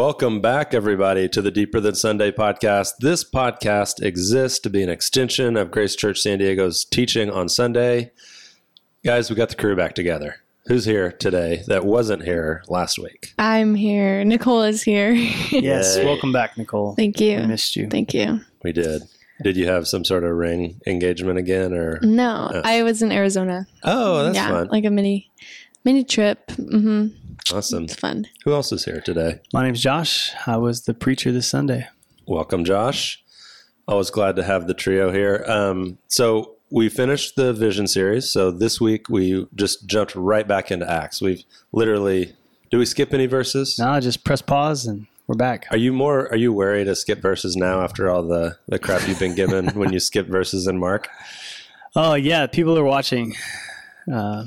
Welcome back, everybody, to the Deeper Than Sunday podcast. This podcast exists to be an extension of Grace Church San Diego's teaching on Sunday. Guys, we got the crew back together. Who's here today that wasn't here last week? I'm here. Nicole is here. Yes, Yay. welcome back, Nicole. Thank you. I missed you. Thank you. We did. Did you have some sort of ring engagement again, or? No, Oh. I was in Arizona. Oh, that's yeah, fun. like a mini mini trip. hmm Awesome. It's fun. Who else is here today? My name's Josh. I was the preacher this Sunday. Welcome, Josh. Always glad to have the trio here. Um, so we finished the Vision series. So this week we just jumped right back into Acts. We've literally. Do we skip any verses? No, just press pause and we're back. Are you more? Are you wary to skip verses now after all the the crap you've been given when you skip verses in Mark? Oh yeah, people are watching. Uh,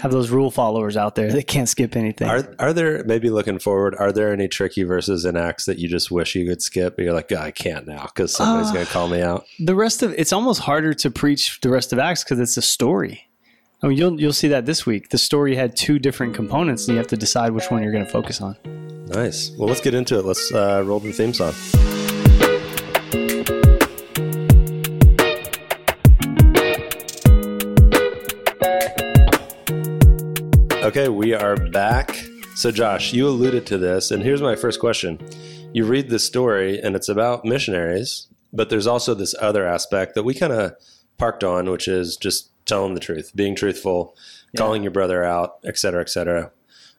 have those rule followers out there that can't skip anything. Are are there maybe looking forward? Are there any tricky verses in Acts that you just wish you could skip? But you're like, "God, I can't now because somebody's Uh, going to call me out. the rest of it's almost harder to preach the rest of Acts because it's a story. I mean, you'll you'll see that this week. The story had two different components, and you have to decide which one you're going to focus on. Nice. Well, let's get into it. Let's uh, roll the theme song. Okay, we are back. So, Josh, you alluded to this, and here's my first question. You read this story, and it's about missionaries, but there's also this other aspect that we kind of parked on, which is just telling the truth, being truthful, calling your brother out, et cetera, et cetera.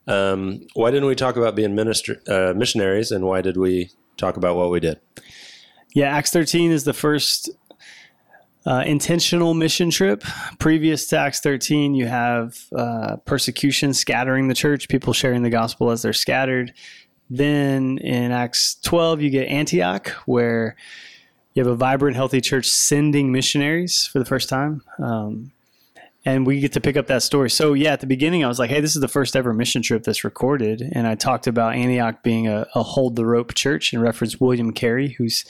Um, why didn't we talk about being minister, uh, missionaries, and why did we talk about what we did? Yeah, Acts 13 is the first uh, intentional mission trip. Previous to Acts 13, you have uh, persecution scattering the church, people sharing the gospel as they're scattered. Then in Acts 12, you get Antioch, where you have a vibrant, healthy church sending missionaries for the first time. Um, and we get to pick up that story. So, yeah, at the beginning, I was like, hey, this is the first ever mission trip that's recorded. And I talked about Antioch being a, a hold the rope church and referenced William Carey, who's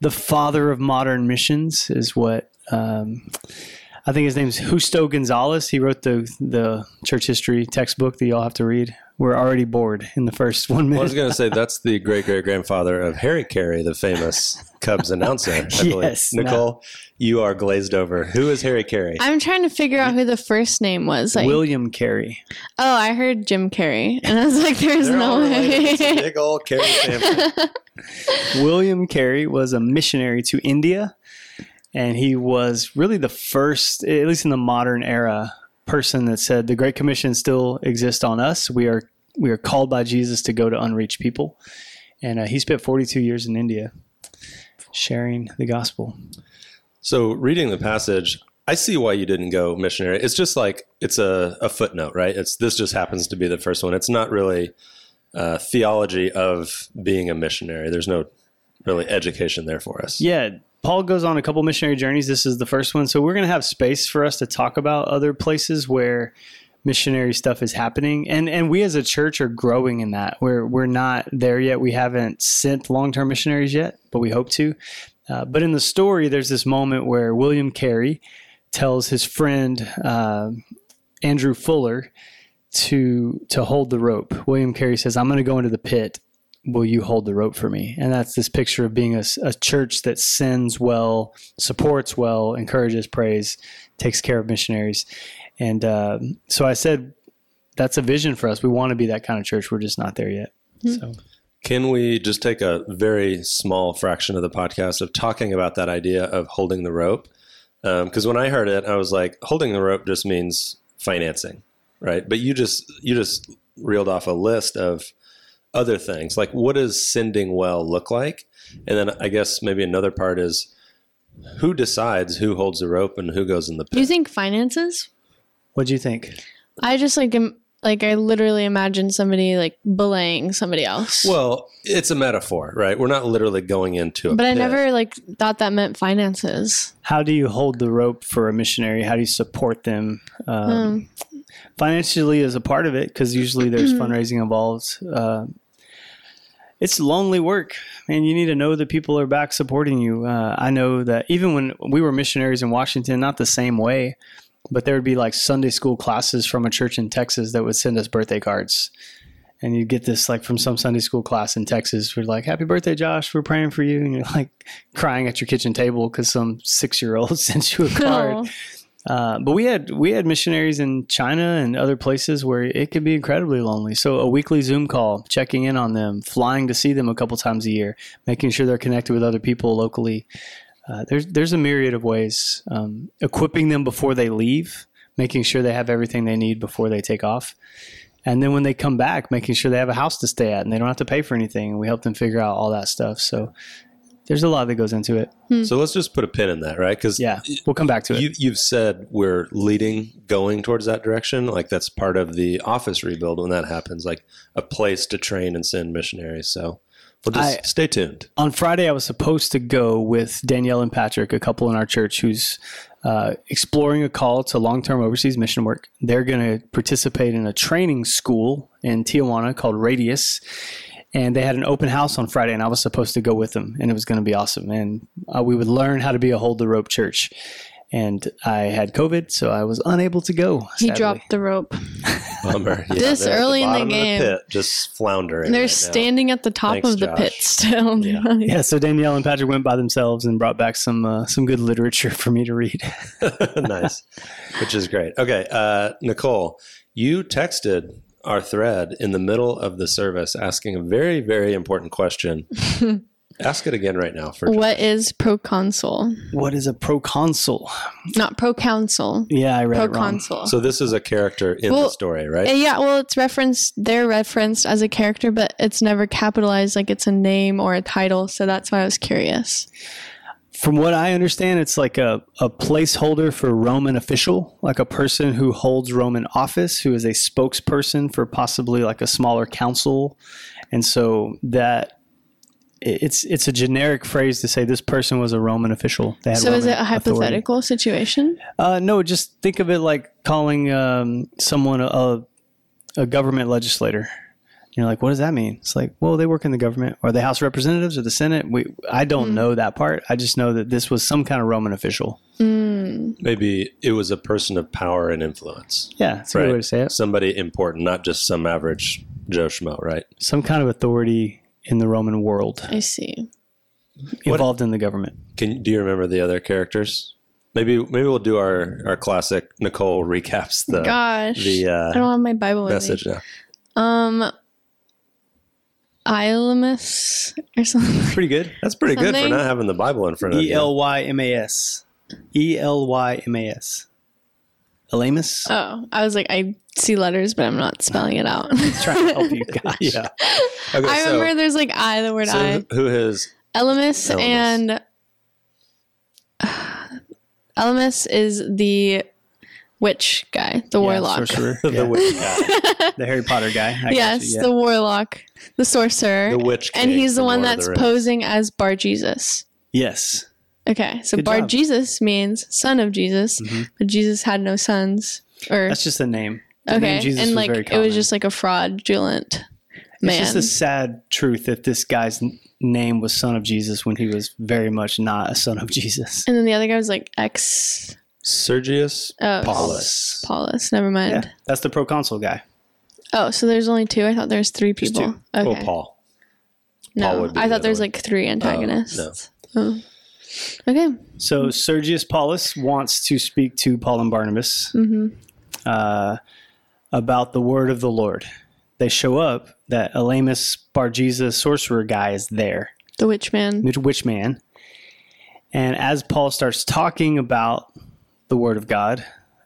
the father of modern missions, is what um, I think his name's Justo Gonzalez. He wrote the, the church history textbook that you all have to read. We're already bored in the first one Well, I was going to say that's the great great grandfather of Harry Caray, the famous Cubs announcer. I believe. Yes, no. Nicole, you are glazed over. Who is Harry Caray? I'm trying to figure out who the first name was. Like, William Carey. oh, I heard Jim Carrey, and I was like, "There's They're no all. It's a way." big old Carey family. William Carey was a missionary to India, and he was really the first, at least in the modern era, person that said the Great Commission still exists on us. We are we are called by Jesus to go to unreached people, and uh, he spent 42 years in India sharing the gospel. So, reading the passage, I see why you didn't go missionary. It's just like it's a, a footnote, right? It's this just happens to be the first one. It's not really uh, theology of being a missionary. There's no really education there for us. Yeah, Paul goes on a couple missionary journeys. This is the first one. So we're going to have space for us to talk about other places where missionary stuff is happening. And and we as a church are growing in that. We're we're not there yet. We haven't sent long-term missionaries yet, but we hope to. Uh, but in the story, there's this moment where William Carey tells his friend uh, Andrew Fuller to to hold the rope. William Carey says, "I'm going to go into the pit will you hold the rope for me? And that's this picture of being a, a church that sends well, supports well, encourages, prays, takes care of missionaries. And uh, so I said, that's a vision for us. We want to be that kind of church. We're just not there yet. So Can we just take a very small fraction of the podcast of talking about that idea of holding the rope? Because when I heard it, I was like, holding the rope just means financing, right? But you just you just reeled off a list of other things. Like, what does sending well look like? And then I guess maybe another part is who decides who holds the rope and who goes in the pit? Do you think finances? what do you think? I just like am, like I literally imagine somebody like belaying somebody else. Well, it's a metaphor, right? We're not literally going into a but I never like thought that meant finances. How do you hold the rope for a missionary? How do you support them? Um, Um, financially is a part of it because usually there's fundraising involved. Uh, it's lonely work, and you need to know that people are back supporting you. Uh, I know that even when we were missionaries in Washington, not the same way, but there would be like Sunday school classes from a church in Texas that would send us birthday cards. and you'd get this like from some Sunday school class in Texas. We're like, "Happy birthday, Josh! We're praying for you," and you're like crying at your kitchen table because some six year old sent you a card. Uh, but we had we had missionaries in China and other places where it could be incredibly lonely. So a weekly Zoom call, checking in on them, flying to see them a couple times a year, making sure they're connected with other people locally. Uh, there's there's a myriad of ways. Um, equipping them before they leave, making sure they have everything they need before they take off, and then when they come back, making sure they have a house to stay at and they don't have to pay for anything. And we help them figure out all that stuff. So there's a lot that goes into it. So let's just put a pin in that, right? Because Yeah, we'll come back to it. you, you've said we're leading, going towards that direction. Like that's part of the office rebuild when that happens, like a place to train and send missionaries. So we'll just I- stay tuned. on Friday, I was supposed to go with Danielle and Patrick, a couple in our church who's uh, exploring a call to long term overseas mission work. They're going to participate in a training school in Tijuana called Radius. And they had an open house on Friday, and I was supposed to go with them, and it was going to be awesome. And uh, we would learn how to be a hold the rope church. And I had COVID, so I was unable to go. he sadly. dropped the rope. Bummer. Yeah, This they're at early in the bottom of game. pit, just floundering. They're right now. standing at the top Thanks, of the Josh. pit still. Yeah. Yeah, so Danielle and Patrick went by themselves and brought back some uh, some good literature for me to read. nice, which is great. Okay, uh, Nicole, you texted our thread in the middle of the service asking a very, very important question. Ask it again right now. For What is proconsul? What is a proconsul? Not proconsul. Yeah, I read it wrong. Proconsul. so this is a character in the story, right? Eh, yeah, well, it's referenced. They're referenced as a character, but it's never capitalized like it's a name or a title. So that's why I was curious. From what I understand, it's like a, a placeholder for Roman official, like a person who holds Roman office, who is a spokesperson for possibly like a smaller council. And so that it's it's a generic phrase to say this person was a Roman official. So is it a authority. hypothetical situation? Uh, no, just think of it like calling um, someone a, a government legislator. You're like, what does that mean? It's like, well, they work in the government or the House of Representatives or the Senate. We, I don't know that part. I just know that this was some kind of Roman official. Mm. Maybe it was a person of power and influence. Yeah, that's a good way to say it. Somebody important, not just some average Joe Schmo, right? Some kind of authority in the Roman world I see. involved in the government. Can do you remember the other characters? Maybe maybe we'll do our our classic Nicole recaps the Gosh, the I uh, don't have my Bible with message now. me. Um, Ilamus or something. Pretty good. That's pretty good for Something- not having the Bible in front of E you. L Y M A S. E L Y M A S. Elymas? Oh, I was like, I see letters, but I'm not spelling it out. Trying to help you guys. yeah. Okay, I so- remember there's like I, the word so I. who is Elymas, Elymas. and Elymas is the witch guy, the Yeah, warlock. sorcerer. the Yeah. witch guy? the Harry Potter guy. I yes, you, yeah. the warlock, the sorcerer, The witch and he's the from one Lord that's posing as Bar Jesus. yes. Okay, so Good Bar job. Jesus means son of Jesus, Mhm. but Jesus had no sons. Or That's just a name. The okay, name Jesus and was like very it was just like a fraudulent It's just a sad truth that this guy's name was son of Jesus when he was very much not a son of Jesus. and then the other guy was like ex Sergius oh, Paulus. Paulus. Never mind. Yeah, that's the proconsul guy. Oh, so there's only two. I thought there was three people. two. Okay. Well, Paul. no, Paul would be I thought there was other like three antagonists. no. Oh. Okay. So Sergius Paulus wants to speak to Paul and Barnabas hmm uh, about the word of the Lord. They show up that Elymas Bar Jesus sorcerer guy is there. The witch man. Witch- witch man. And as Paul starts talking about the word of God,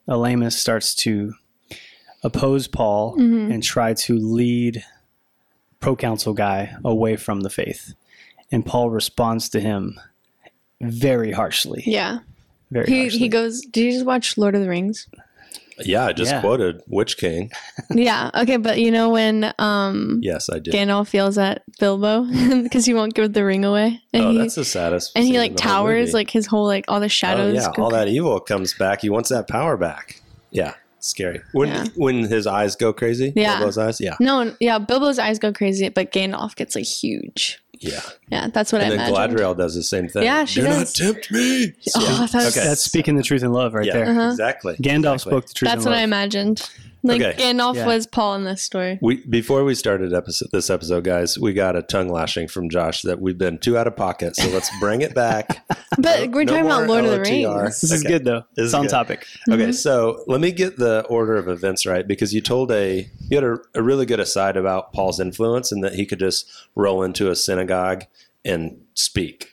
Elymas starts to oppose Paul Mhm. and try to lead proconsul guy away from the faith. And Paul responds to him very harshly. Yeah. Very He harshly. he goes. Did you just watch Lord of the Rings? Yeah, I just Yeah. quoted Witch King. yeah. Okay, but you know when um Yes, I did. Gandalf feels at Bilbo because he won't give the ring away, and oh, he that's the saddest. and he like in the whole towers like his whole like all the Oh, shadows. yeah, go all that evil comes back. He wants that power back. Yeah, scary. When Yeah. when his eyes go crazy. Yeah. Bilbo's eyes. Yeah, No, yeah, Bilbo's eyes go crazy, but Gandalf gets like huge. yeah. Yeah, that's what And I then imagined. Galadriel does the same thing. Yeah, she Do does. not tempt me. Oh, that's, Okay. That's speaking the truth in love right yeah, there. Uh-huh. exactly. Gandalf Exactly. spoke the truth that's in what I imagined. Like Okay. Gandalf Yeah. was Paul in this story. We before we started episode, this episode, guys, we got a tongue lashing from Josh that we've been too out of pocket. So let's bring it back. But No- we're no talking about more Lord of the Rings. This is good though. This It's is on good. topic. Okay, Mhm. so let me get the order of events right because you told a you had a, a really good aside about Paul's influence and that he could just roll into a synagogue and speak.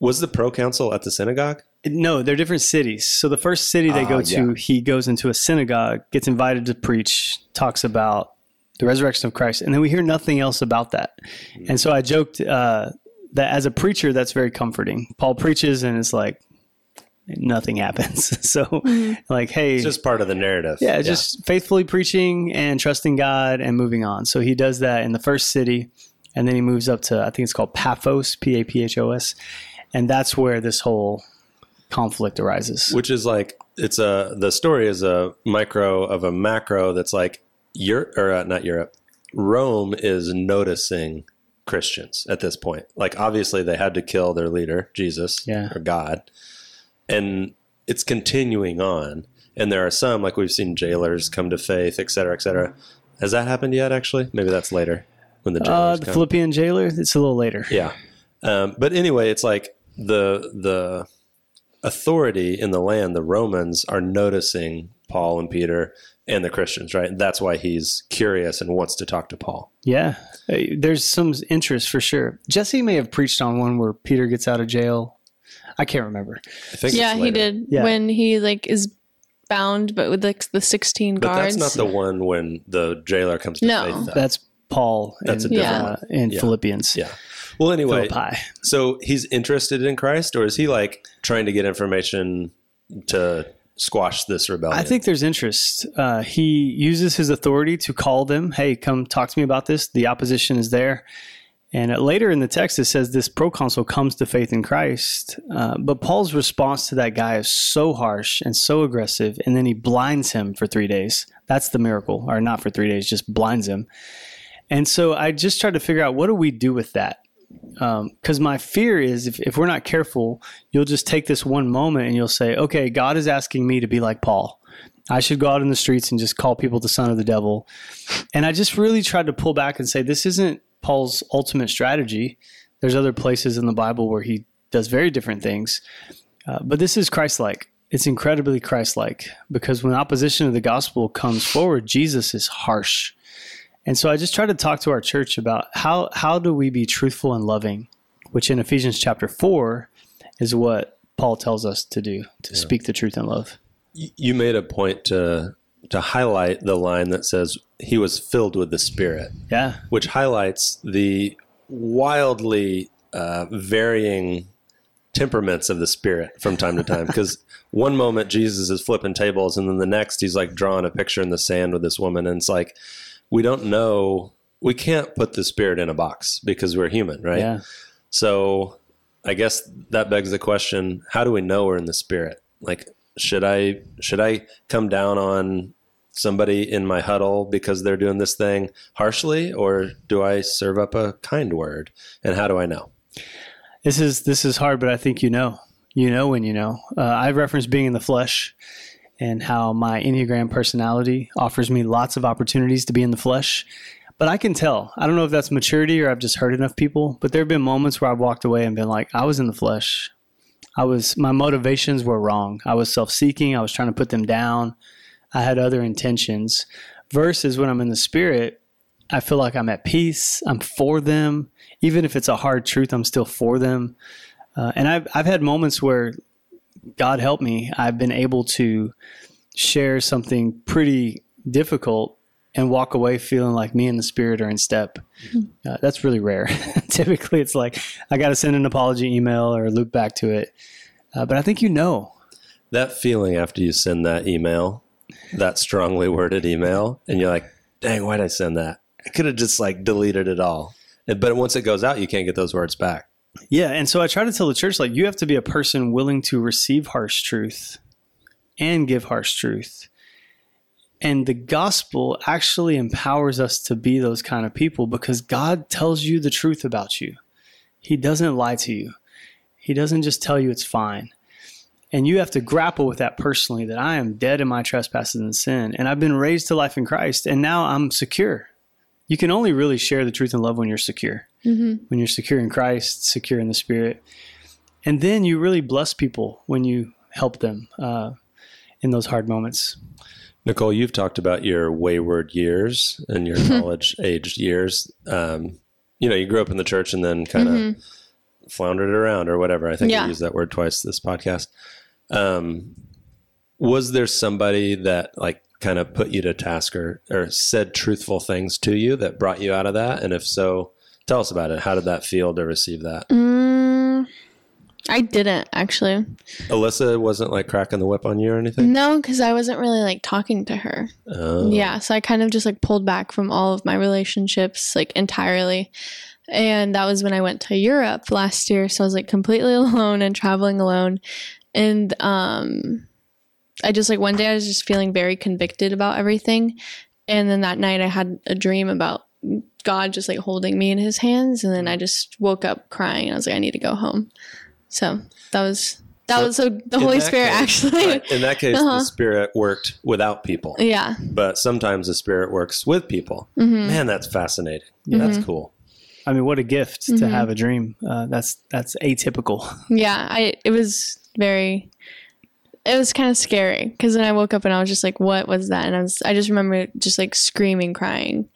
Was the proconsul at the synagogue? No, they're different cities. So the first city they Ah, go to, yeah. he goes into a synagogue, gets invited to preach, talks about the resurrection of Christ, and then we hear nothing else about that. Hmm. And so I joked uh, that as a preacher, that's very comforting. Paul preaches, and it's like nothing happens. so, like, hey, It's just part of the narrative. yeah, just faithfully preaching and trusting God and moving on. So he does that in the first city, and then he moves up to I think it's called Paphos, P A P H O S, and that's where this whole conflict arises. which is like it's a the story is a micro of a macro that's like Europe or uh, not Europe. Rome is noticing Christians at this point. Like obviously they had to kill their leader, Jesus Yeah. or God. And it's continuing on. And there are some like we've seen jailers come to faith, et cetera, et cetera. Has that happened yet actually? Maybe that's later when the uh, the come. Philippian jailer, it's a little later. Yeah. Um, but anyway, it's like the the authority in the land, the Romans are noticing Paul and Peter and the Christians, right? That's why he's curious and wants to talk to Paul. Yeah, there's some interest for sure. Jesse may have preached on one where Peter gets out of jail. I can't remember. I think Yeah, he did Yeah. when he like is bound, but with like the sixteen But guards. that's not the one when the jailer comes to No. faith. That's Paul That's in, a different uh, in Yeah. Philippians. Yeah. Well, anyway, Philippi. so he's interested in Christ, or is he like trying to get information to squash this rebellion? I think there's interest. Uh, he uses his authority to call them, hey, come talk to me about this. The opposition is there. And uh, later in the text, it says this proconsul comes to faith in Christ. Uh, but Paul's response to that guy is so harsh and so aggressive. And then he blinds him for three days. That's the miracle, or not for three days, just blinds him. And so I just tried to figure out what do we do with that? Because my fear is if, if we're not careful, you'll just take this one moment and you'll say, okay, God is asking me to be like Paul. I should go out in the streets and just call people the son of the devil. And I just really tried to pull back and say, this isn't Paul's ultimate strategy. There's other places in the Bible where he does very different things. Uh, but this is Christ like. It's incredibly Christ like because when opposition to the gospel comes forward, Jesus is harsh. And so I just try to talk to our church about how, how do we be truthful and loving, which in Ephesians chapter 4 is what Paul tells us to do, to speak the truth in love. You made a point to to highlight the line that says he was filled with the Spirit. Yeah. which highlights the wildly uh, varying temperaments of the spirit from time to time. Because one moment Jesus is flipping tables, and then the next he's like drawing a picture in the sand with this woman, and it's like we don't know. We can't put the spirit in a box because we're human, right? Yeah. So I guess that begs the question: How do we know we're in the spirit? Like, should I should I come down on somebody in my huddle because they're doing this thing harshly, or do I serve up a kind word? And how do I know? This is this is hard, but I think you know. You know when you know. Uh, I reference being in the flesh and how my Enneagram personality offers me lots of opportunities to be in the flesh. But I can tell. I don't know if that's maturity or I've just heard enough people, but there have been moments where I've walked away and been like, I was in the flesh. I was my motivations were wrong. I was self-seeking. I was trying to put them down. I had other intentions. Versus when I'm in the spirit, I feel like I'm at peace. I'm for them. Even if it's a hard truth, I'm still for them. Uh, and I've, I've had moments where God help me, I've been able to share something pretty difficult and walk away feeling like me and the spirit are in step. Uh, that's really rare. Typically, it's like I got to send an apology email or loop back to it. Uh, but I think you know. That feeling after you send that email, that strongly worded email, and you're like, "Dang, why'd I send that? I could have just like deleted it all." But once it goes out, you can't get those words back. Yeah, and so I try to tell the church like you have to be a person willing to receive harsh truth and give harsh truth. And the gospel actually empowers us to be those kind of people because God tells you the truth about you. He doesn't lie to you. He doesn't just tell you it's fine. And you have to grapple with that personally that I am dead in my trespasses and sin. And I've been raised to life in Christ. And now I'm secure. You can only really share the truth and love when you're secure. Mm-hmm. When you're secure in Christ, secure in the Spirit. And then you really bless people when you help them uh, in those hard moments. Nicole, you've talked about your wayward years and your college aged years. Um, you know, you grew up in the church and then kind of Mm-hmm. floundered around or whatever. I think Yeah. I used that word twice this podcast. Um, was there somebody that like kind of put you to task or, or said truthful things to you that brought you out of that? And if so, tell us about it. How did that feel to receive that? Mm, I didn't actually. Alyssa wasn't like cracking the whip on you or anything? No, because I wasn't really like talking to her. Oh. Yeah, so I kind of just like pulled back from all of my relationships like entirely. And that was when I went to Europe last year. So I was like completely alone and traveling alone. And um I just like one day I was just feeling very convicted about everything. And then that night I had a dream about God just like holding me in his hands and then I just woke up crying. I was like I need to go home. So that was that So was so the Holy Spirit case- actually. right, in that case, Uh-huh. the spirit worked without people. yeah. but sometimes the spirit works with people. Mhm. Man, that's fascinating. Yeah. That's cool. I mean, what a gift to Mhm. have a dream. Uh, that's that's atypical. Yeah, I it was very it was kind of scary because then I woke up and I was just like, "What was that?" And I was I just remember just like screaming, crying,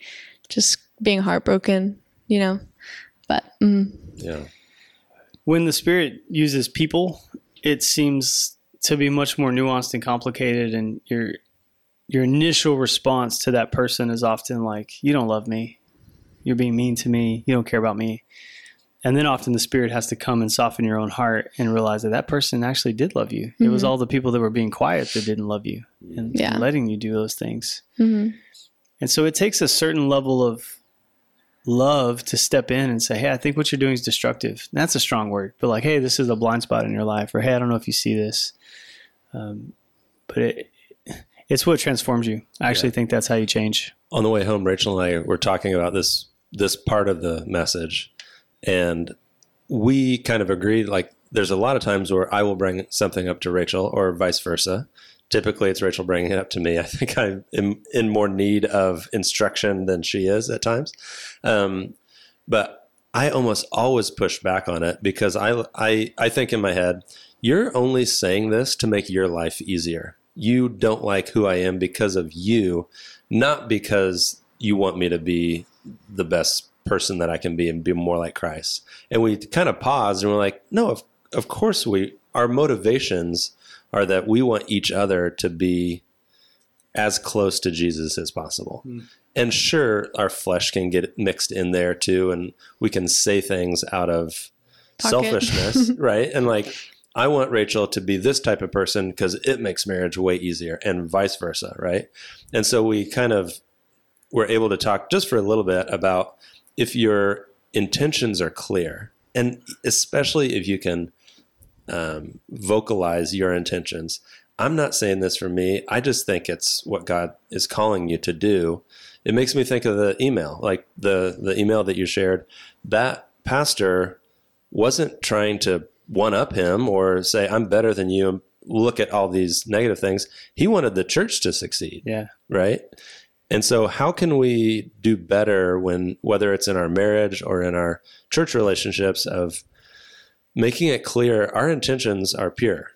just being heartbroken, you know. But mm, Yeah. When the Spirit uses people, it seems to be much more nuanced and complicated, and your your initial response to that person is often like, "You don't love me. You're being mean to me. You don't care about me." And then often the Spirit has to come and soften your own heart and realize that that person actually did love you. It was Mhm. all the people that were being quiet that didn't love you and, Yeah. and letting you do those things. mhm. And so it takes a certain level of love to step in and say, Hey, I think what you're doing is destructive. And that's a strong word, but like, Hey, this is a blind spot in your life, or Hey, I don't know if you see this. Um, but it, it's what transforms you. I actually Yeah. think that's how you change. On the way home, Rachel and I were talking about this this part of the message, and we kind of agreed. Like, there's a lot of times where I will bring something up to Rachel, or vice versa. Typically, it's Rachel bringing it up to me. I think I'm in, in more need of instruction than she is at times. Um, but I almost always push back on it because I, I, I think in my head, you're only saying this to make your life easier. You don't like who I am because of you, not because you want me to be the best person that I can be and be more like Christ. And we kind of paused and we're like, no, of, of course we, our motivations are that we want each other to be as close to Jesus as possible. Hmm. And sure, our flesh can get mixed in there too, and we can say things out of Pocket. selfishness, right? And like, I want Rachel to be this type of person because it makes marriage way easier, and vice versa, right? And so we kind of were able to talk just for a little bit about if your intentions are clear, and especially if you can um, vocalize your intentions. I'm not saying this for me. I just think it's what God is calling you to do. It makes me think of the email, like the the email that you shared. That pastor wasn't trying to one up him or say I'm better than you. and Look at all these negative things. He wanted the church to succeed Yeah. right? And so, how can we do better when, whether it's in our marriage or in our church relationships, of making it clear our intentions are pure?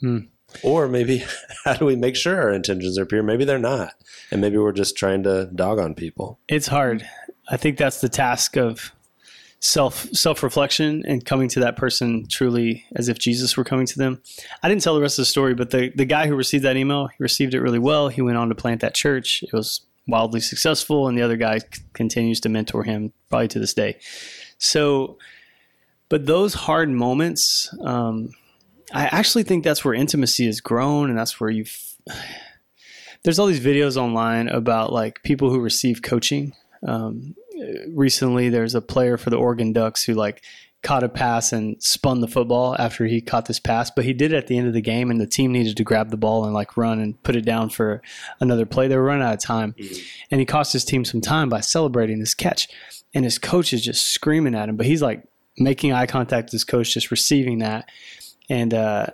Hmm. Or maybe, how do we make sure our intentions are pure? Maybe they're not. And maybe we're just trying to dog on people. It's hard. I think that's the task of self self reflection and coming to that person truly as if Jesus were coming to them. I didn't tell the rest of the story, but the the guy who received that email, he received it really well. He went on to plant that church. It was wildly successful, and the other guy c- continues to mentor him probably to this day. So, but those hard moments, um, I actually think that's where intimacy has grown, and that's where you've. There's all these videos online about like people who receive coaching. Um, recently, there's a player for the Oregon Ducks who like caught a pass and spun the football after he caught this pass, but he did it at the end of the game, and the team needed to grab the ball and like run and put it down for another play. They were running out of time, and he cost his team some time by celebrating this catch. And his coach is just screaming at him, but he's like making eye contact with his coach, just receiving that, and uh,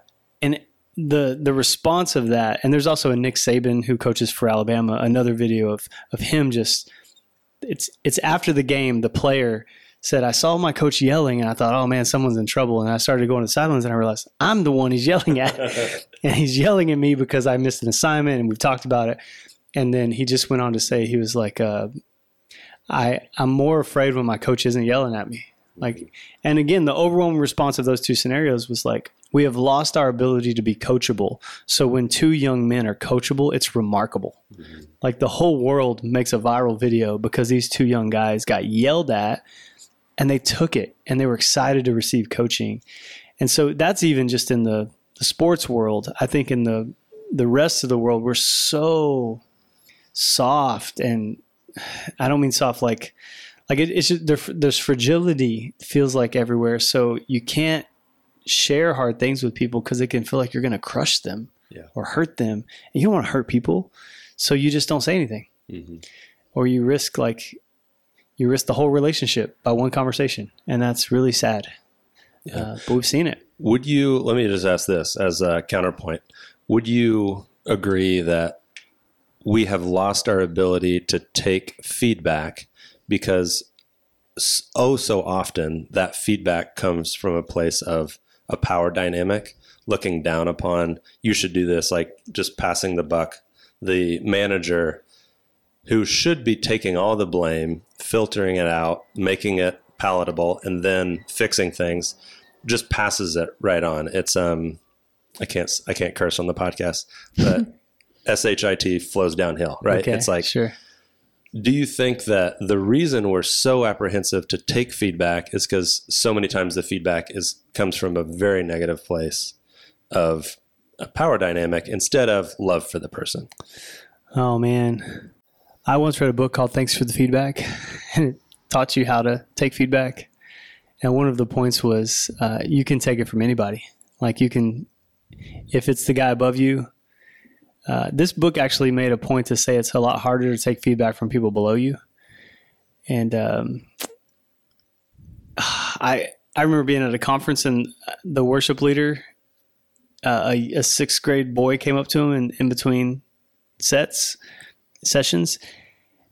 and the the response of that, and there's also a Nick Saban who coaches for Alabama. Another video of of him just it's it's after the game. The player said, "I saw my coach yelling, and I thought, oh man, someone's in trouble." And I started going to the sidelines, and I realized I'm the one he's yelling at, and he's yelling at me because I missed an assignment, and we've talked about it. And then he just went on to say he was like, uh, "I I'm more afraid when my coach isn't yelling at me." Like, and again, the overwhelming response of those two scenarios was like, we have lost our ability to be coachable. So when two young men are coachable, it's remarkable. Mm-hmm. Like the whole world makes a viral video because these two young guys got yelled at and they took it and they were excited to receive coaching. And so that's even just in the, the sports world. I think in the the rest of the world, we're so soft and I don't mean soft like like it, it's just, there, there's fragility feels like everywhere so you can't share hard things with people because it can feel like you're going to crush them yeah. or hurt them and you don't want to hurt people so you just don't say anything mm-hmm. or you risk like you risk the whole relationship by one conversation and that's really sad yeah. uh, but we've seen it would you let me just ask this as a counterpoint would you agree that we have lost our ability to take feedback because oh so often that feedback comes from a place of a power dynamic looking down upon you should do this like just passing the buck. The manager who should be taking all the blame filtering it out making it palatable and then fixing things just passes it right on. It's um i can't i can't curse on the podcast but shit flows downhill right? Okay, it's like sure do you think that the reason we're so apprehensive to take feedback is because so many times the feedback is comes from a very negative place of a power dynamic instead of love for the person? Oh man, I once read a book called "Thanks for the Feedback," and it taught you how to take feedback. And one of the points was uh, you can take it from anybody. Like you can, if it's the guy above you, uh, this book actually made a point to say it's a lot harder to take feedback from people below you. And um, I I remember being at a conference and the worship leader, uh, a, a, sixth grade boy, came up to him in, in between sets sessions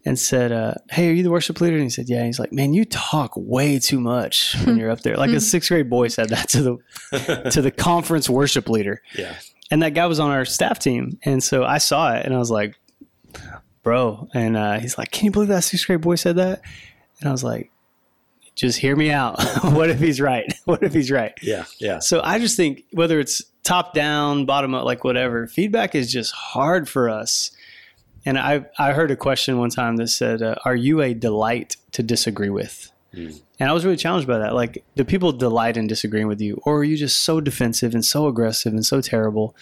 and said, uh, "Hey, are you the worship leader?" And he said, "Yeah." And he's like, "Man, you talk way too much when you're up there." Like a sixth grade boy said that to the to the conference worship leader. Yeah and that guy was on our staff team, and so I saw it, and I was like, "Bro," and uh, he's like, "Can you believe that sixth grade boy said that?" And I was like, "Just hear me out. what if he's right? what if he's right?" Yeah, yeah. So I just think whether it's top down, bottom up, like whatever, feedback is just hard for us. And I I heard a question one time that said, uh, "Are you a delight to disagree with?" Mm. And I was really challenged by that. Like, do people delight in disagreeing with you, or are you just so defensive and so aggressive and so terrible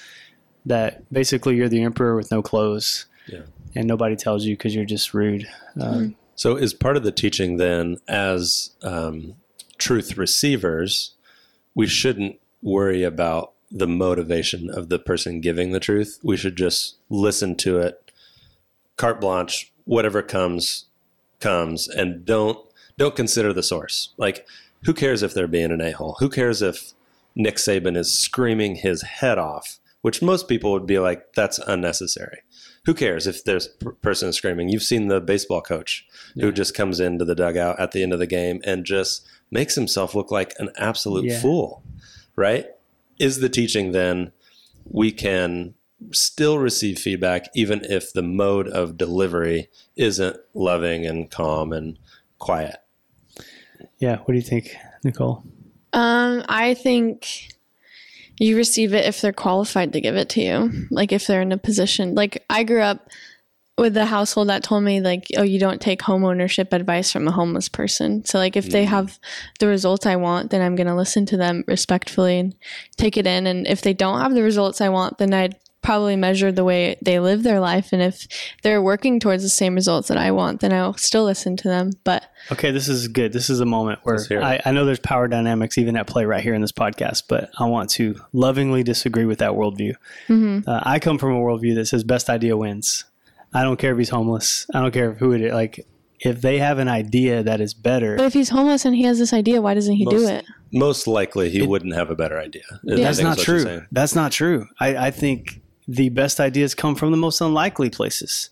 that basically you're the emperor with no clothes, yeah. and nobody tells you because you're just rude? Um, so, is part of the teaching then, as um, truth receivers, we shouldn't worry about the motivation of the person giving the truth. We should just listen to it, carte blanche, whatever comes, comes, and don't don't consider the source. Like, who cares if they're being an a hole? Who cares if Nick Saban is screaming his head off? Which most people would be like, that's unnecessary. Who cares if there's a person screaming? You've seen the baseball coach yeah. who just comes into the dugout at the end of the game and just makes himself look like an absolute yeah. fool, right? Is the teaching then we can still receive feedback even if the mode of delivery isn't loving and calm and quiet? Yeah. What do you think, Nicole? Um, I think you receive it if they're qualified to give it to you. Like if they're in a position. Like I grew up with a household that told me like, oh, you don't take home ownership advice from a homeless person. So like if mm they have the results I want, then I'm gonna listen to them respectfully and take it in. And if they don't have the results I want, then I'd probably measure the way they live their life and if they're working towards the same results that i want then i'll still listen to them but okay this is good this is a moment where I, I, know there's power dynamics even at play right here in this podcast but i want to lovingly disagree with that worldview mm-hmm. uh, i come from a worldview that says best idea wins i don't care if he's homeless i don't care who it is like if they have an idea that is better but if he's homeless and he has this idea why doesn't he most, do it most likely he wouldn't have a better idea. Yeah. That's not is what you're true. That's not true. I, I think the best ideas come from the most unlikely places.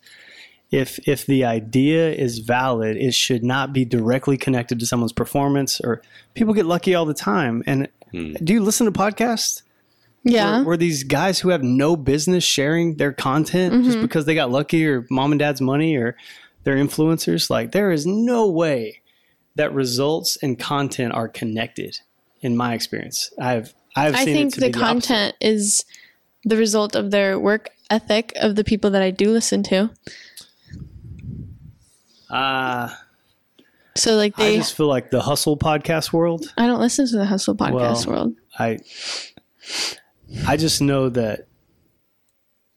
If if the idea is valid, it should not be directly connected to someone's performance. Or people get lucky all the time. And Hmm. do you listen to podcasts? Yeah. Where, where these guys who have no business sharing their content just because they got lucky or mom and dad's money or they're influencers, like there is no way that results and content are connected. In my experience, I've I've I seen think it to the be opposite. content is the result of their work ethic of the people that I do listen to. Uh, So like they, I, just feel like the hustle podcast world. I don't listen to the Hustle podcast Well, world. I I just know that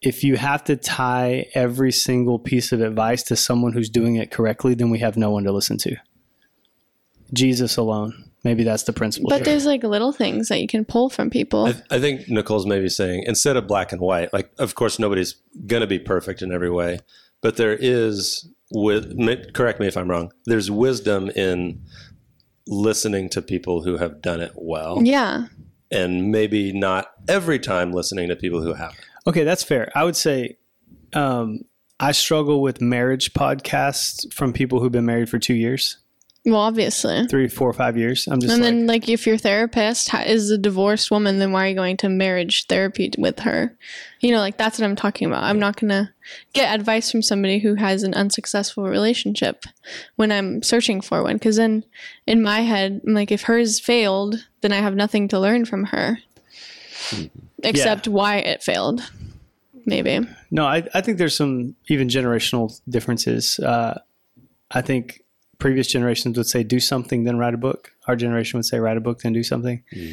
if you have to tie every single piece of advice to someone who's doing it correctly, then we have no one to listen to. Jesus alone. Maybe that's the principle. But here. there's like little things that you can pull from people. I, I think Nicole's maybe saying instead of black and white, like of course nobody's going to be perfect in every way, but there is with correct me if I'm wrong. There's wisdom in listening to people who have done it well, yeah. and maybe not every time listening to people who haven't. Okay, that's fair. I would say um, I struggle with marriage podcasts from people who've been married for two years, Well, obviously. three, four, five years. I'm just And like, then, like, if your therapist is a divorced woman, then why are you going to marriage therapy with her? You know, like, that's what I'm talking about. I'm not going to get advice from somebody who has an unsuccessful relationship when I'm searching for one. Because then in my head, I'm like, if hers failed, then I have nothing to learn from her except why it failed. Maybe. No, I, I think there's some even generational differences. Uh, I think previous generations would say do something, then write a book. Our generation would say write a book, then do something. Hmm.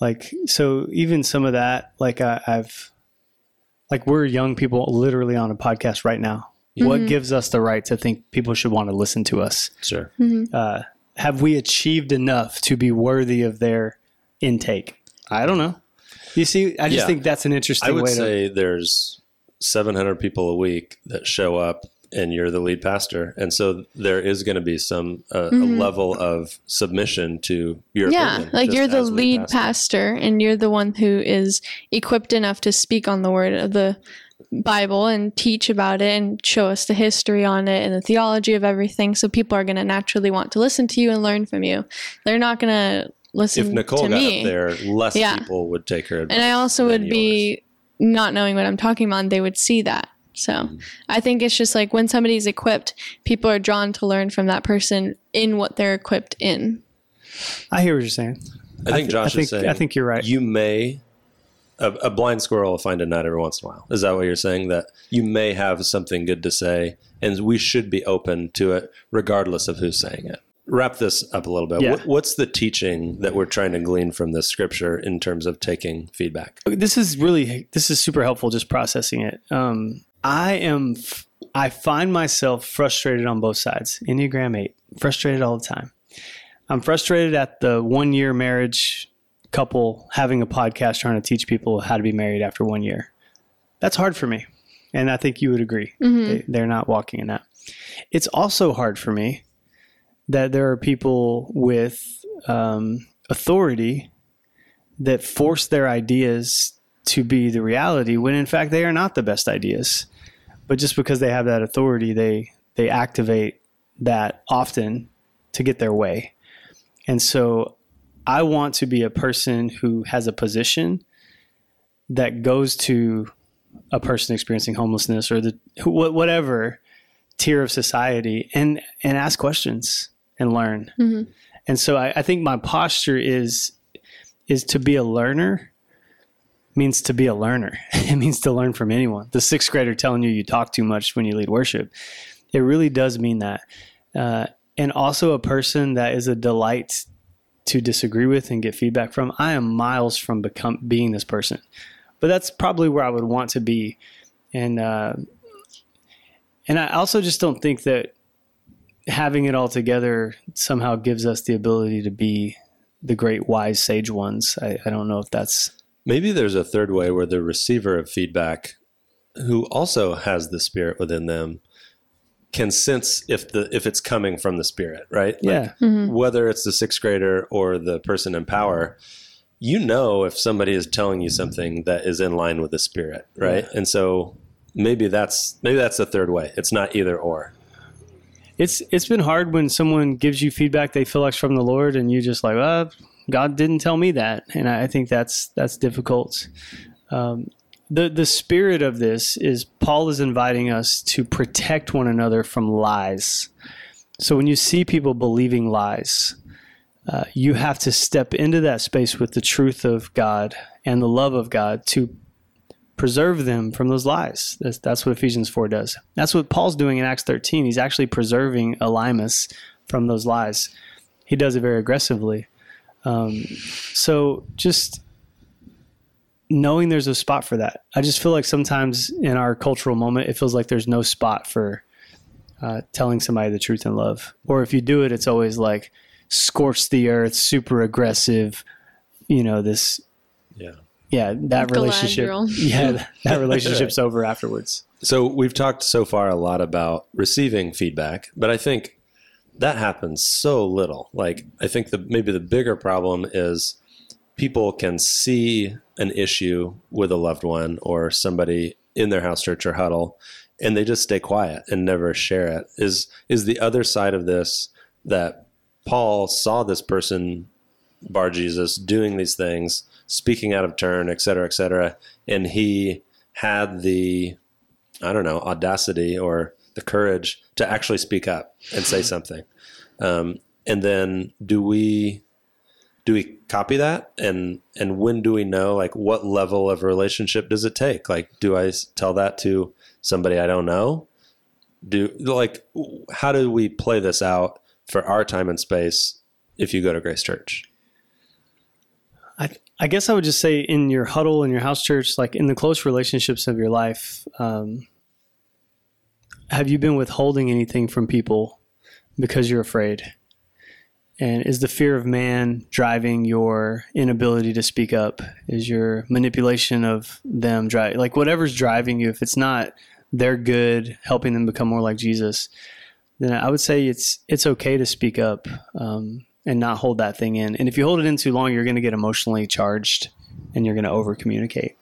Like, so even some of that, like I, I've, like we're young people literally on a podcast right now. What mm-hmm. gives us the right to think people should want to listen to us? Sure. Mm-hmm. Uh, have we achieved enough to be worthy of their intake? I don't know. You see, I just Yeah. think that's an interesting I would way to. say there's 700 people a week that show up and you're the lead pastor. And so there is going to be some uh, a level of submission to your Mm-hmm. Yeah, opinion, like you're the lead pastor. and you're the one who is equipped enough to speak on the word of the Bible and teach about it and show us the history on it and the theology of everything. So people are going to naturally want to listen to you and learn from you. They're not going to listen If Nicole to got me. up there, less Yeah. people would take her advice. and I also would be not knowing what I'm talking about, they would see that. So Mm-hmm. I think it's just like when somebody's equipped, people are drawn to learn from that person in what they're equipped in. I hear what you're saying. I think th- Josh I think, is saying. I think you're right. You may. A, a blind squirrel will find a nut every once in a while. Is that what you're saying? That you may have something good to say, and we should be open to it, regardless of who's saying it. Wrap this up a little bit. Yeah. What, what's the teaching that we're trying to glean from this scripture in terms of taking feedback? this is really this is super helpful just processing it um i am I find myself frustrated on both sides. Enneagram 8 frustrated all the time. I'm frustrated at the one year marriage couple having a podcast trying to teach people how to be married after one year. That's hard for me and i think you would agree. They, they're not walking in that. It's also hard for me that there are people with um, authority that force their ideas to be the reality when in fact they are not the best ideas but just because they have that authority they they activate that often to get their way. And so i want to be a person who has a position that goes to a person experiencing homelessness or the wh- whatever tier of society and and ask questions and learn. Mm-hmm. And so I, I think my posture is is to be a learner means to be a learner. It means to learn from anyone. The sixth grader telling you you talk too much when you lead worship, it really does mean that. Uh, and also a person that is a delight to disagree with and get feedback from. I am miles from become being this person, but that's probably where I would want to be. And uh, and I also just don't think that having it all together somehow gives us the ability to be the great wise sage ones. I, I don't know if that's Maybe there's a third way where the receiver of feedback, who also has the spirit within them, can sense if the if it's coming from the spirit, right? Yeah. Mhm. Whether it's the sixth grader or the person in power, you know if somebody is telling you something that is in line with the spirit, right? And so maybe that's maybe that's the third way. It's not either or. It's it's been hard when someone gives you feedback they feel like's from the Lord, and you just like, well, God didn't tell me that, and I, think that's that's difficult. Um, the the spirit of this is Paul is inviting us to protect one another from lies. So when you see people believing lies, uh, you have to step into that space with the truth of God and the love of God to preserve them from those lies. That's, that's what Ephesians 4 does. That's what Paul's doing in Acts 13. He's actually preserving Elymas from those lies. He does it very aggressively. Um, so just knowing there's a spot for that. I just feel like sometimes in our cultural moment, it feels like there's no spot for uh, telling somebody the truth in love. Or if you do it, it's always like scorch the earth, super aggressive, you know, this Yeah. yeah, that relationship. Galadriel. Yeah, that relationship's over afterwards. So we've talked so far a lot about receiving feedback, but I think that happens so little. Like I think the maybe the bigger problem is people can see an issue with a loved one or somebody in their house church or huddle and they just stay quiet and never share it. Is is the other side of this that Paul saw this person bar Jesus doing these things, speaking out of turn, et cetera, et cetera, and he had the I don't know, audacity or the courage to actually speak up and say something. Um, and then do we do we copy that? And and when do we know like what level of relationship does it take? Like do i tell that to somebody i don't know? Do like how do we play this out for our time and space if you go to grace church? I, I guess I would just say in your huddle in your house church, like in the close relationships of your life, um, have you been withholding anything from people because you're afraid? And is the fear of man driving your inability to speak up? Is your manipulation of them drive like whatever's driving you? If it's not they're good, helping them become more like Jesus, then I would say it's it's okay to speak up um, and not hold that thing in. And if you hold it in too long, you're going to get emotionally charged and you're going to over communicate.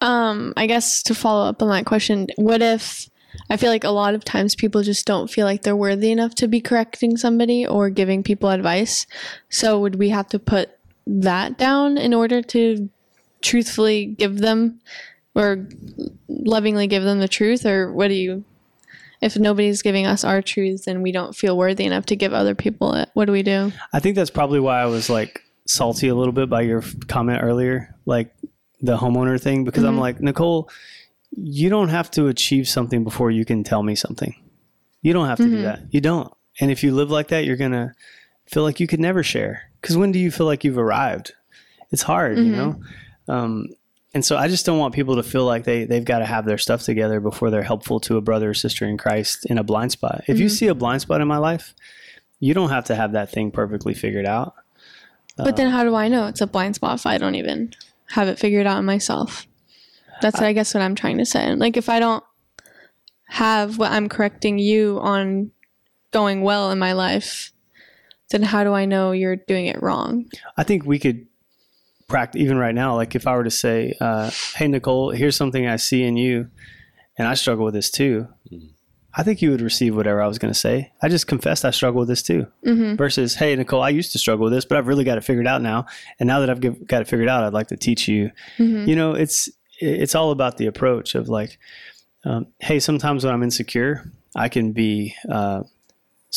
Um, I guess to follow up on that question, what if I feel like a lot of times people just don't feel like they're worthy enough to be correcting somebody or giving people advice. So would we have to put that down in order to truthfully give them or lovingly give them the truth or what do you if nobody's giving us our truths and we don't feel worthy enough to give other people it, what do we do? I think that's probably why I was like salty a little bit by your comment earlier, like the homeowner thing, because I'm mm-hmm. like, Nicole, you don't have to achieve something before you can tell me something. You don't have to do mm-hmm. that. You don't. And if you live like that, you're going to feel like you could never share. Because when do you feel like you've arrived? It's hard, you know? Mm-hmm. Um, and so I just don't want people to feel like they, they've got to have their stuff together before they're helpful to a brother or sister in Christ in a blind spot. If you mm-hmm. see a blind spot in my life, you don't have to have that thing perfectly figured out. But then um, how do I know it's a blind spot if I don't even have it figured out in myself? That's I guess what I'm trying to say. Like if I don't have what I'm correcting you on going well in my life, then how do I know you're doing it wrong? I think we could practice even right now. Like if I were to say, uh, "Hey Nicole, here's something I see in you, and I struggle with this too," mm-hmm. I think you would receive whatever I was going to say. I just confessed I struggle with this too. Mm-hmm. Versus, "Hey Nicole, I used to struggle with this, but I've really got it figured out now, and now that I've give, got it figured out, I'd like to teach you." Mm-hmm. You know, it's it's all about the approach of like, um, "Hey, sometimes when I'm insecure, I can be." Uh,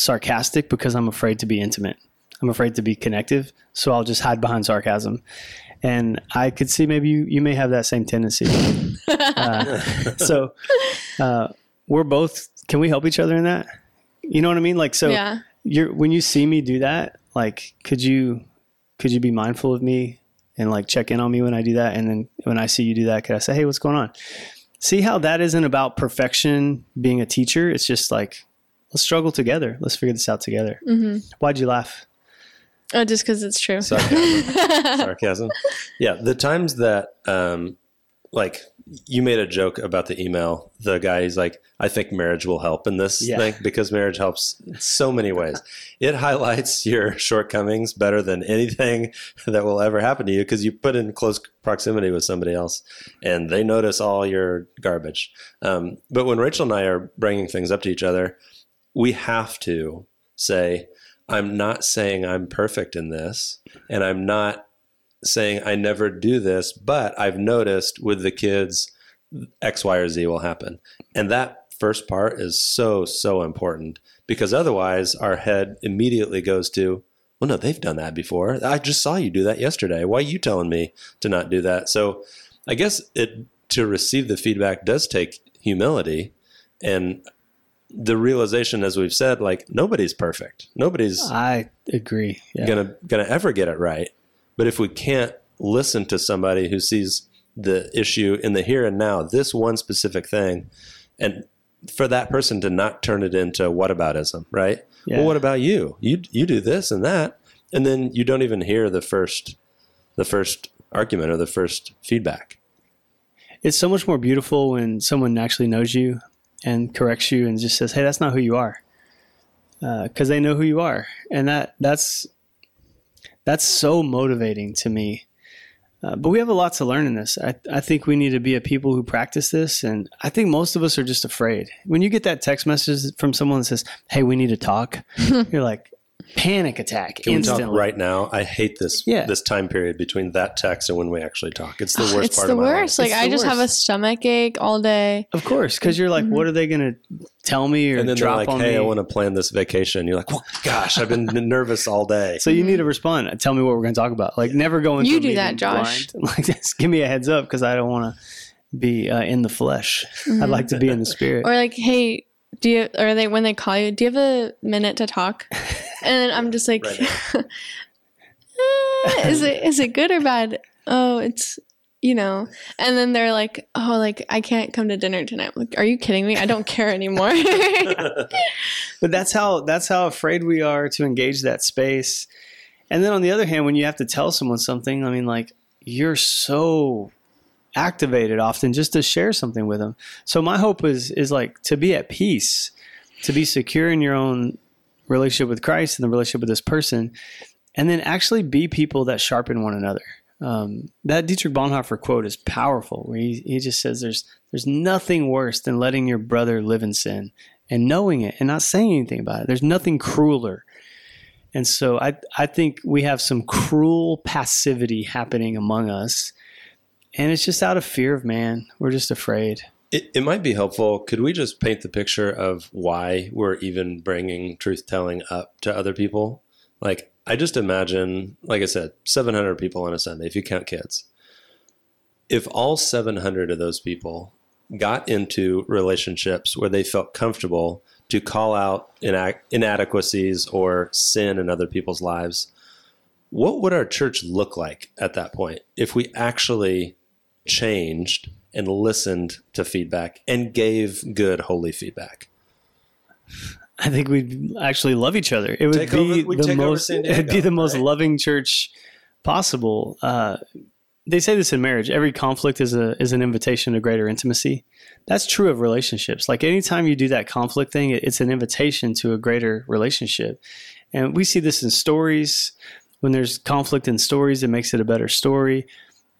sarcastic because I'm afraid to be intimate. I'm afraid to be connective, so I'll just hide behind sarcasm. And I could see maybe you, you may have that same tendency. uh, so uh, we're both. Can we help each other in that? You know what I mean? Like so, yeah. you're when you see me do that, like could you could you be mindful of me and like check in on me when I do that? And then when I see you do that, could I say, hey, what's going on? See how that isn't about perfection being a teacher. It's just like let's struggle together. Let's figure this out together. Why'd you laugh? Oh, just because it's true. sarcasm sarcasm yeah the times that um like you made a joke about the email. The guy, he's like, I think marriage will help in this Yeah. thing because marriage helps in so many ways. It highlights your shortcomings better than anything that will ever happen to you because you put in close proximity with somebody else and they notice all your garbage. Um, but when Rachel and I are bringing things up to each other, we have to say, I'm not saying I'm perfect in this, and I'm not saying I never do this, but I've noticed with the kids, X, Y, or Z will happen. And that first part is so, so important because otherwise our head immediately goes to, well, no, they've done that before. I just saw you do that yesterday. Why are you telling me to not do that? So I guess it to receive the feedback does take humility and the realization, as we've said, like nobody's perfect. Nobody's I agree. Yeah. gonna gonna ever get it right. But if we can't listen to somebody who sees the issue in the here and now, this one specific thing, and for that person to not turn it into whataboutism, right? Yeah. Well, what about you? You you do this and that, and then you don't even hear the first the first argument or the first feedback. it's so much more beautiful when someone actually knows you and corrects you and just says, "Hey, that's not who you are," uh, because they know who you are, and that that's that's so motivating to me. Uh, but we have a lot to learn in this. I, I think we need to be a people who practice this, and I think most of us are just afraid. When you get that text message from someone that says, "Hey, we need to talk," you're like, panic attack Can we talk right now? I hate this Yeah. this time period between that text and when we actually talk. It's the worst it's part the of my life. worst. Like It's I the just have a stomach ache all day. Of course, because you're like, what are they going to tell me or and then they're drop like, on "Hey, me? I want to plan this vacation." You're like, "Well, gosh, I've been nervous all day." So you need to respond. Tell me what we're going to talk about. Like never go into You do that, Josh. blind. Like just give me a heads up because I don't want to be uh, in the flesh. I'd like to be in the spirit. Or like, hey, do you or they when they call you, do you have a minute to talk? And I'm just like, Right "Eh, is it is it good or bad? Oh, it's you know. And then they're like, oh, like I can't come to dinner tonight. I'm like, are you kidding me? I don't care anymore. but that's how that's how afraid we are to engage that space. And then on the other hand, when you have to tell someone something, I mean, like you're so activated often just to share something with them. So my hope is is like to be at peace, to be secure in your own relationship with Christ and the relationship with this person, and then actually be people that sharpen one another. Um, that Dietrich Bonhoeffer quote is powerful, where he, he just says there's there's nothing worse than letting your brother live in sin and knowing it and not saying anything about it. There's nothing crueler. And so I I think we have some cruel passivity happening among us. And it's just out of fear of man. We're just afraid. It, it might be helpful. Could we just paint the picture of why we're even bringing truth telling up to other people? Like, I just imagine, like I said, 700 people on a Sunday, if you count kids. If all 700 of those people got into relationships where they felt comfortable to call out inadequacies or sin in other people's lives, what would our church look like at that point if we actually changed and listened to feedback and gave good holy feedback. I think we'd actually love each other. It would Take be over- the most. San It'd be the most right? loving church possible. Uh, they say this in marriage: every conflict is a is an invitation to greater intimacy. That's true of relationships. Like anytime you do that conflict thing, it- it's an invitation to a greater relationship. And we see this in stories. When there's conflict in stories, it makes it a better story.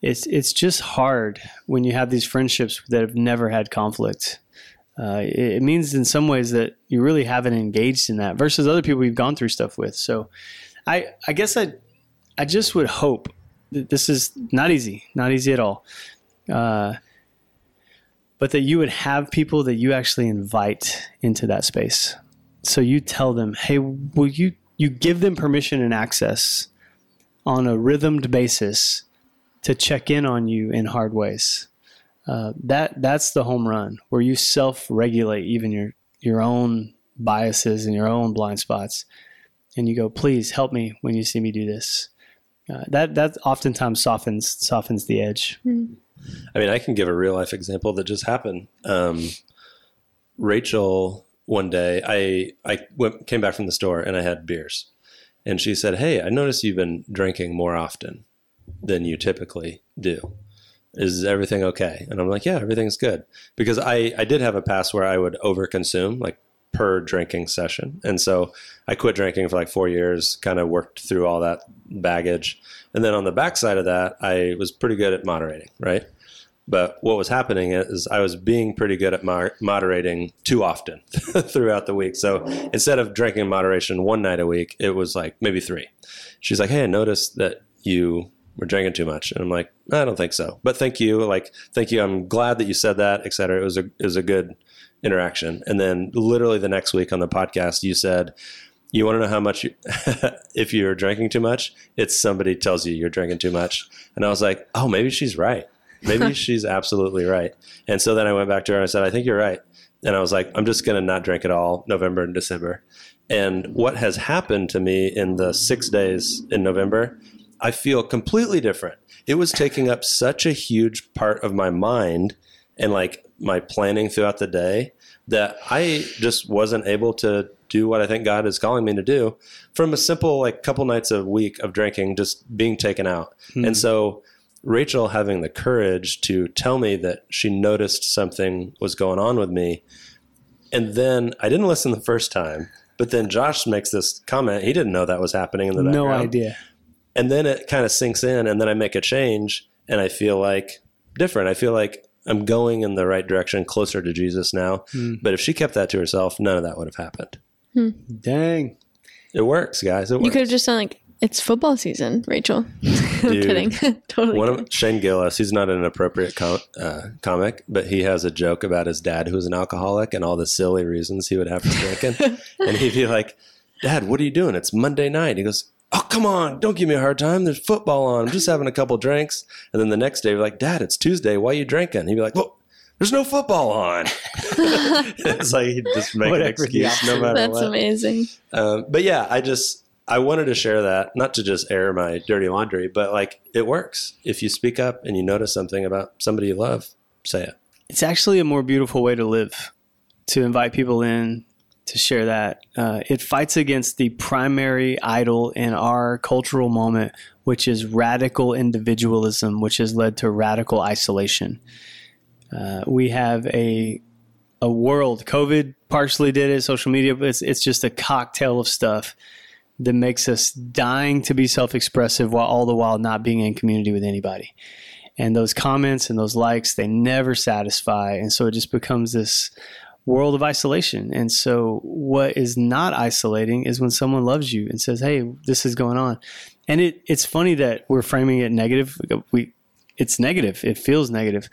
It's it's just hard when you have these friendships that have never had conflict uh, it, it means in some ways that you really haven't engaged in that versus other people you've gone through stuff with. So, I I guess I I just would hope that this is not easy, not easy at all, uh, but that you would have people that you actually invite into that space. So you tell them, hey, will you you give them permission and access on a rhythmed basis to check in on you in hard ways. Uh, that that's the home run where you self-regulate even your your own biases and your own blind spots. And you go please help me when you see me do this. Uh, that that oftentimes softens softens the edge. I mean, I can give a real life example that just happened. Um, Rachel, one day, I I went, came back from the store and I had beers, and she said, "Hey, I noticed you've been drinking more often than you typically do." Is everything okay? And I'm like, yeah, everything's good. Because I, I did have a past where I would overconsume, like per drinking session. And so I quit drinking for like four years, kind of worked through all that baggage. And then on the backside of that, I was pretty good at moderating, right? But what was happening is I was being pretty good at mo- moderating too often throughout the week. So instead of drinking moderation one night a week, it was like maybe three. She's like, Hey, I noticed that you were drinking too much. And I'm like, I don't think so. But thank you. Like, thank you. I'm glad that you said that, et cetera. It was a, it was a good interaction. And then literally the next week on the podcast, you said, you want to know how much you, if you're drinking too much, it's somebody tells you you're drinking too much. And I was like, oh, maybe she's right. Maybe she's absolutely right. And so then I went back to her and I said, I think you're right. And I was like, I'm just going to not drink at all November and December. And what has happened to me in the six days in November, I feel completely different. It was taking up such a huge part of my mind and like my planning throughout the day that I just wasn't able to do what I think God is calling me to do from a simple like couple nights a week of drinking just being taken out. Hmm. And so Rachel having the courage to tell me that she noticed something was going on with me. And then I didn't listen the first time, but then Josh makes this comment. He didn't know that was happening in the background. No idea. And then it kind of sinks in, and then I make a change, and I feel like different. I feel like I'm going in the right direction, closer to Jesus now. Hmm. But if she kept that to herself, none of that would have happened. Dang. It works, guys. It works. You could have just done like it's football season, Rachel. Dude. kidding. totally. One kidding. of Shane Gillis, he's not an appropriate com- uh, comic, but he has a joke about his dad who's an alcoholic and all the silly reasons he would have for drinking. and he'd be like, Dad, what are you doing? It's Monday night. He goes, Oh, come on. Don't give me a hard time. There's football on. I'm just having a couple drinks. And then the next day, we're like, Dad, it's Tuesday. Why are you drinking? He'd be like, Well, there's no football on. it's like he'd just make Whatever an the excuse no opposite. matter That's what. amazing. Um, but yeah, I just I wanted to share that, not to just air my dirty laundry, but like it works. If you speak up and you notice something about somebody you love, say it. It's actually a more beautiful way to live, to invite people in, to share that. Uh, it fights against the primary idol in our cultural moment, which is radical individualism, which has led to radical isolation. Uh, we have a a world. COVID partially did it. Social media, but it's it's just a cocktail of stuff that makes us dying to be self-expressive while all the while not being in community with anybody. And those comments and those likes, they never satisfy, and so it just becomes this world of isolation. And so what is not isolating is when someone loves you and says, "Hey, this is going on." And it it's funny that we're framing it negative. We it's negative. It feels negative.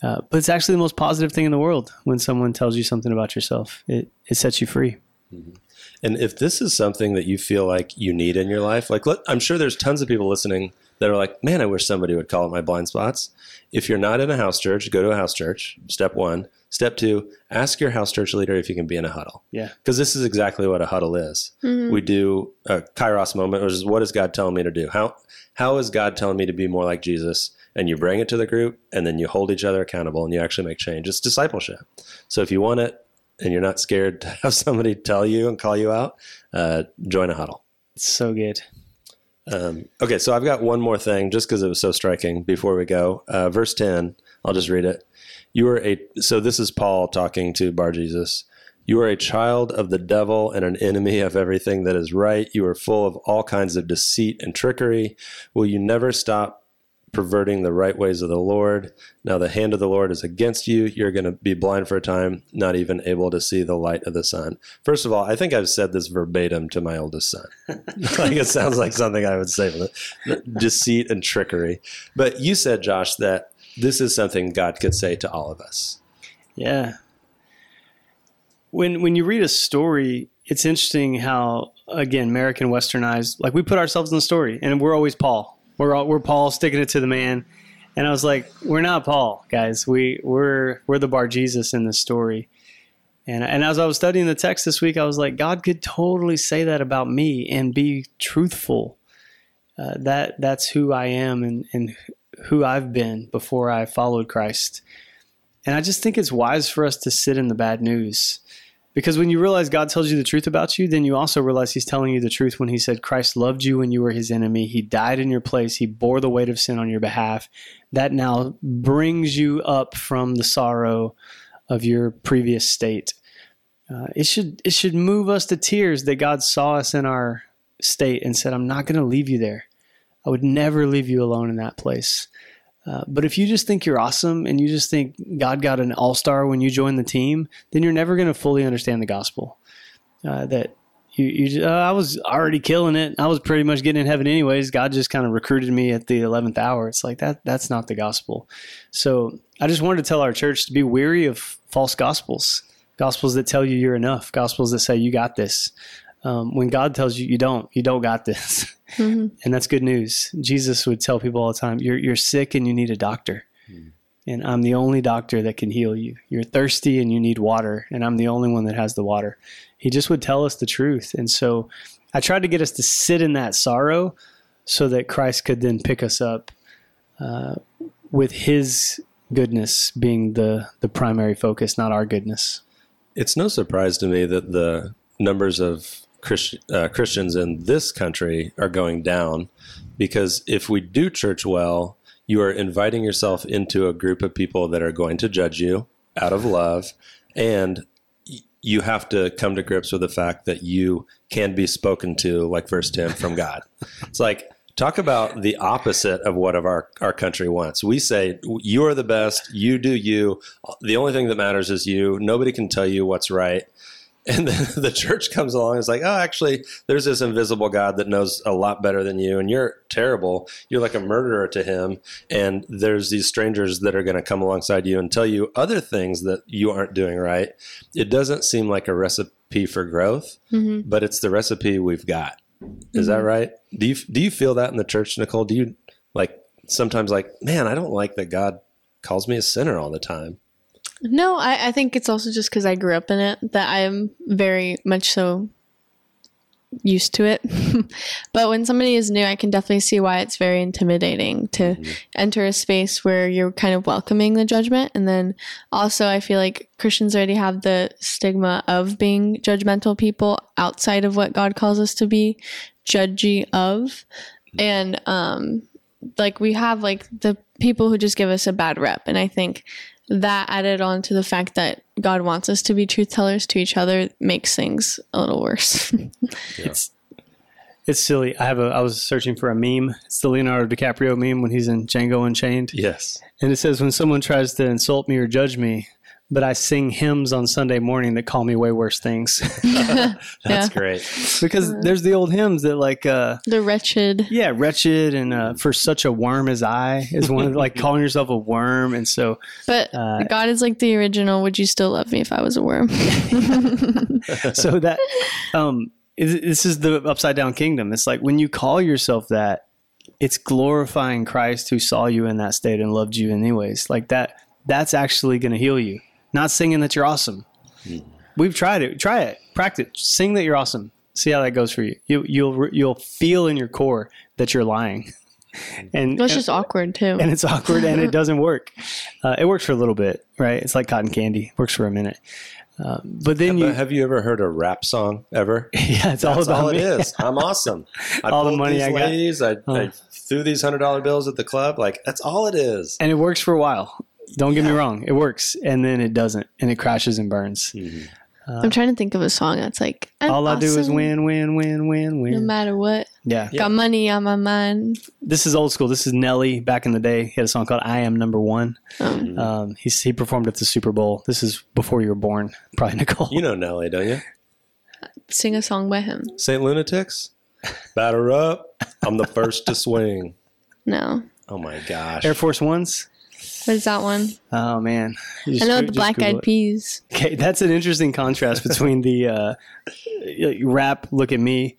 Uh, but it's actually the most positive thing in the world when someone tells you something about yourself. It it sets you free. And if this is something that you feel like you need in your life, like let, I'm sure there's tons of people listening that are like, man, I wish somebody would call it my blind spots. If you're not in a house church, go to a house church. Step one. Step two, ask your house church leader if you can be in a huddle. Yeah. Because this is exactly what a huddle is. We do a kairos moment, which is what is God telling me to do? How how is God telling me to be more like Jesus? And you bring it to the group, and then you hold each other accountable, and you actually make change. It's discipleship. So if you want it, and you're not scared to have somebody tell you and call you out, uh, join a huddle. It's so good. Um, okay, so I've got one more thing just because it was so striking before we go. Uh, verse 10, I'll just read it. You are a, so this is Paul talking to Bar Jesus. You are a child of the devil and an enemy of everything that is right. You are full of all kinds of deceit and trickery. Will you never stop perverting the right ways of the Lord? Now the hand of the Lord is against you. You're going to be blind for a time, not even able to see the light of the sun. First of all, I think I've said this verbatim to my oldest son. like it sounds like something I would say. Deceit and trickery. But you said, Josh, that this is something God could say to all of us. Yeah. When when you read a story, it's interesting how again American westernized. Like we put ourselves in the story, and we're always Paul. We're all, we're Paul sticking it to the man. And I was like, we're not Paul, guys. We we're we're the Bar Jesus in this story. And and as I was studying the text this week, I was like, God could totally say that about me and be truthful. Uh, that that's who I am and and who I've been before I followed Christ. And I just think it's wise for us to sit in the bad news Because when you realize God tells you the truth about you, then you also realize He's telling you the truth when He said Christ loved you when you were His enemy. He died in your place. He bore the weight of sin on your behalf. That now brings you up from the sorrow of your previous state. Uh, it should it should move us to tears that God saw us in our state and said, "I'm not going to leave you there. I would never leave you alone in that place." Uh, but if you just think you're awesome and you just think God got an all star when you joined the team, then you're never going to fully understand the gospel. Uh, that you, you uh, I was already killing it. I was pretty much getting in heaven anyways. God just kind of recruited me at the eleventh hour. It's like that. That's not the gospel. So I just wanted to tell our church to be weary of false gospels, gospels that tell you you're enough, gospels that say you got this. Um, when God tells you you don't, you don't got this. Mm-hmm. And that's good news. Jesus would tell people all the time, you're, you're sick and you need a doctor. Mm. And I'm the only doctor that can heal you. You're thirsty and you need water. And I'm the only one that has the water. He just would tell us the truth. And so I tried to get us to sit in that sorrow so that Christ could then pick us up uh, with his goodness being the, the primary focus, not our goodness. It's no surprise to me that the numbers of Christ, uh, Christians in this country are going down because if we do church well, you are inviting yourself into a group of people that are going to judge you out of love, and you have to come to grips with the fact that you can be spoken to, like First Tim, from God. it's like talk about the opposite of what of our, our country wants. We say you are the best, you do you. The only thing that matters is you. Nobody can tell you what's right and then the church comes along and is like, oh, actually, there's this invisible God that knows a lot better than you, and you're terrible. You're like a murderer to him. And there's these strangers that are going to come alongside you and tell you other things that you aren't doing right. It doesn't seem like a recipe for growth, mm-hmm. but it's the recipe we've got. Is mm-hmm. that right? Do you do you feel that in the church, Nicole? Do you like sometimes like, man, I don't like that God calls me a sinner all the time. No, I, I think it's also just because I grew up in it that I am very much so used to it. but when somebody is new, I can definitely see why it's very intimidating to mm-hmm. enter a space where you're kind of welcoming the judgment. And then also, I feel like Christians already have the stigma of being judgmental people outside of what God calls us to be judgy of. And, um, like we have like the people who just give us a bad rep. And I think that added on to the fact that God wants us to be truth tellers to each other makes things a little worse. yeah. It's it's silly. I have a I was searching for a meme. It's the Leonardo DiCaprio meme when he's in Django Unchained. Yes. And it says when someone tries to insult me or judge me, but I sing hymns on Sunday morning that call me way worse things. That's yeah. great. because there's the old hymns that like uh the wretched. Yeah, wretched and uh, for such a worm as I is one of like calling yourself a worm and so But uh, God is like the original would you still love me if I was a worm? so that um this is the upside down kingdom. It's like when you call yourself that it's glorifying Christ who saw you in that state and loved you anyways. Like that that's actually going to heal you not singing that you're awesome. Mm. We've tried it. Try it. Practice. Sing that you're awesome. See how that goes for you. You you'll you'll feel in your core that you're lying. And it's just awkward too. And it's awkward and it doesn't work. Uh, it works for a little bit, right? It's like cotton candy. Works for a minute. Uh, but then you have you ever heard a rap song ever? yeah, it's all about all me. it is. I'm awesome. I all the money these I ladies, got. I, I threw these hundred dollar bills at the club. Like that's all it is. And it works for a while. Don't get me wrong, it works, and then it doesn't, and it crashes and burns. Mm-hmm. Uh, I'm trying to think of a song that's like all I do is win, win, win, win, win. No matter what. Yeah. Got money on my mind. This is old school. This is Nelly back in the day. He had a song called "I Am Number One." Oh. Um, he he performed at the Super Bowl. This is before you were born, probably Nicole. You know Nelly, don't you? Sing a song by him. Saint Lunatics. Batter up! I'm the first to swing. No. Oh my gosh. Air Force Ones. What is that one? Oh man, I know the Black Eyed Peas. Okay, that's an interesting contrast between the uh, rap "Look at Me"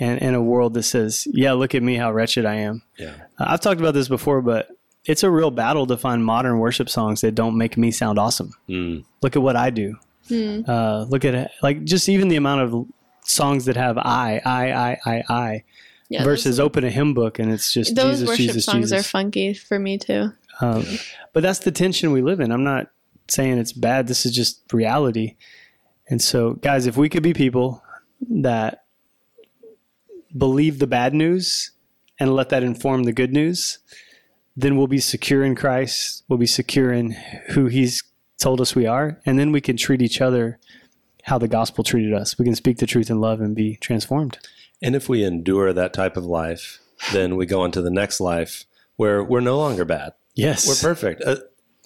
and, and a world that says, "Yeah, look at me, how wretched I am." Yeah, uh, I've talked about this before, but it's a real battle to find modern worship songs that don't make me sound awesome. Mm. Look at what I do. Mm. Uh, look at like just even the amount of songs that have I, I, I, I, I. Yeah, versus open a hymn book and it's just those Jesus, worship Jesus, songs Jesus. are funky for me too. Um, but that's the tension we live in. I'm not saying it's bad. This is just reality. And so, guys, if we could be people that believe the bad news and let that inform the good news, then we'll be secure in Christ. We'll be secure in who He's told us we are. And then we can treat each other how the gospel treated us. We can speak the truth in love and be transformed. And if we endure that type of life, then we go on to the next life where we're no longer bad. Yes. We're perfect. Uh,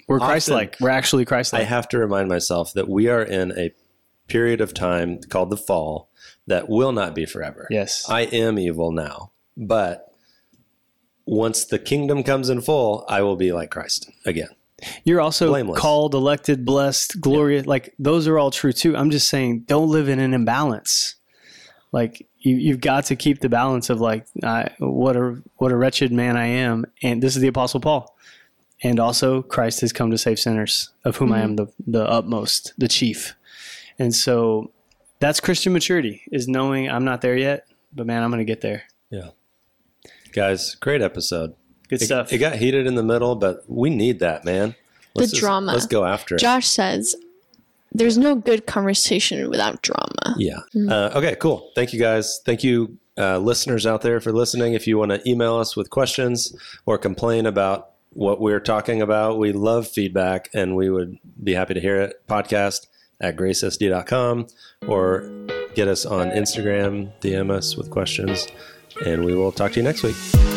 We're Christ like. We're actually Christ like. I have to remind myself that we are in a period of time called the fall that will not be forever. Yes. I am evil now, but once the kingdom comes in full, I will be like Christ again. You're also Blameless. called, elected, blessed, glorious. Like those are all true too. I'm just saying, don't live in an imbalance. Like you, you've got to keep the balance of like, I, what a what a wretched man I am, and this is the Apostle Paul, and also Christ has come to save sinners, of whom I am the the utmost, the chief, and so that's Christian maturity is knowing I'm not there yet, but man, I'm going to get there. Yeah. Guys, great episode. Good It, stuff. it got heated in the middle, but we need that, man. Let's just- drama. Let's go after it. Josh says, "There's no good conversation without drama." Yeah. Uh, okay, cool. Thank you guys. Thank you, uh, listeners out there, for listening. If you want to email us with questions or complain about what we're talking about, we love feedback and we would be happy to hear it. Podcast at gracesd.com or get us on Instagram, DM us with questions, and we will talk to you next week.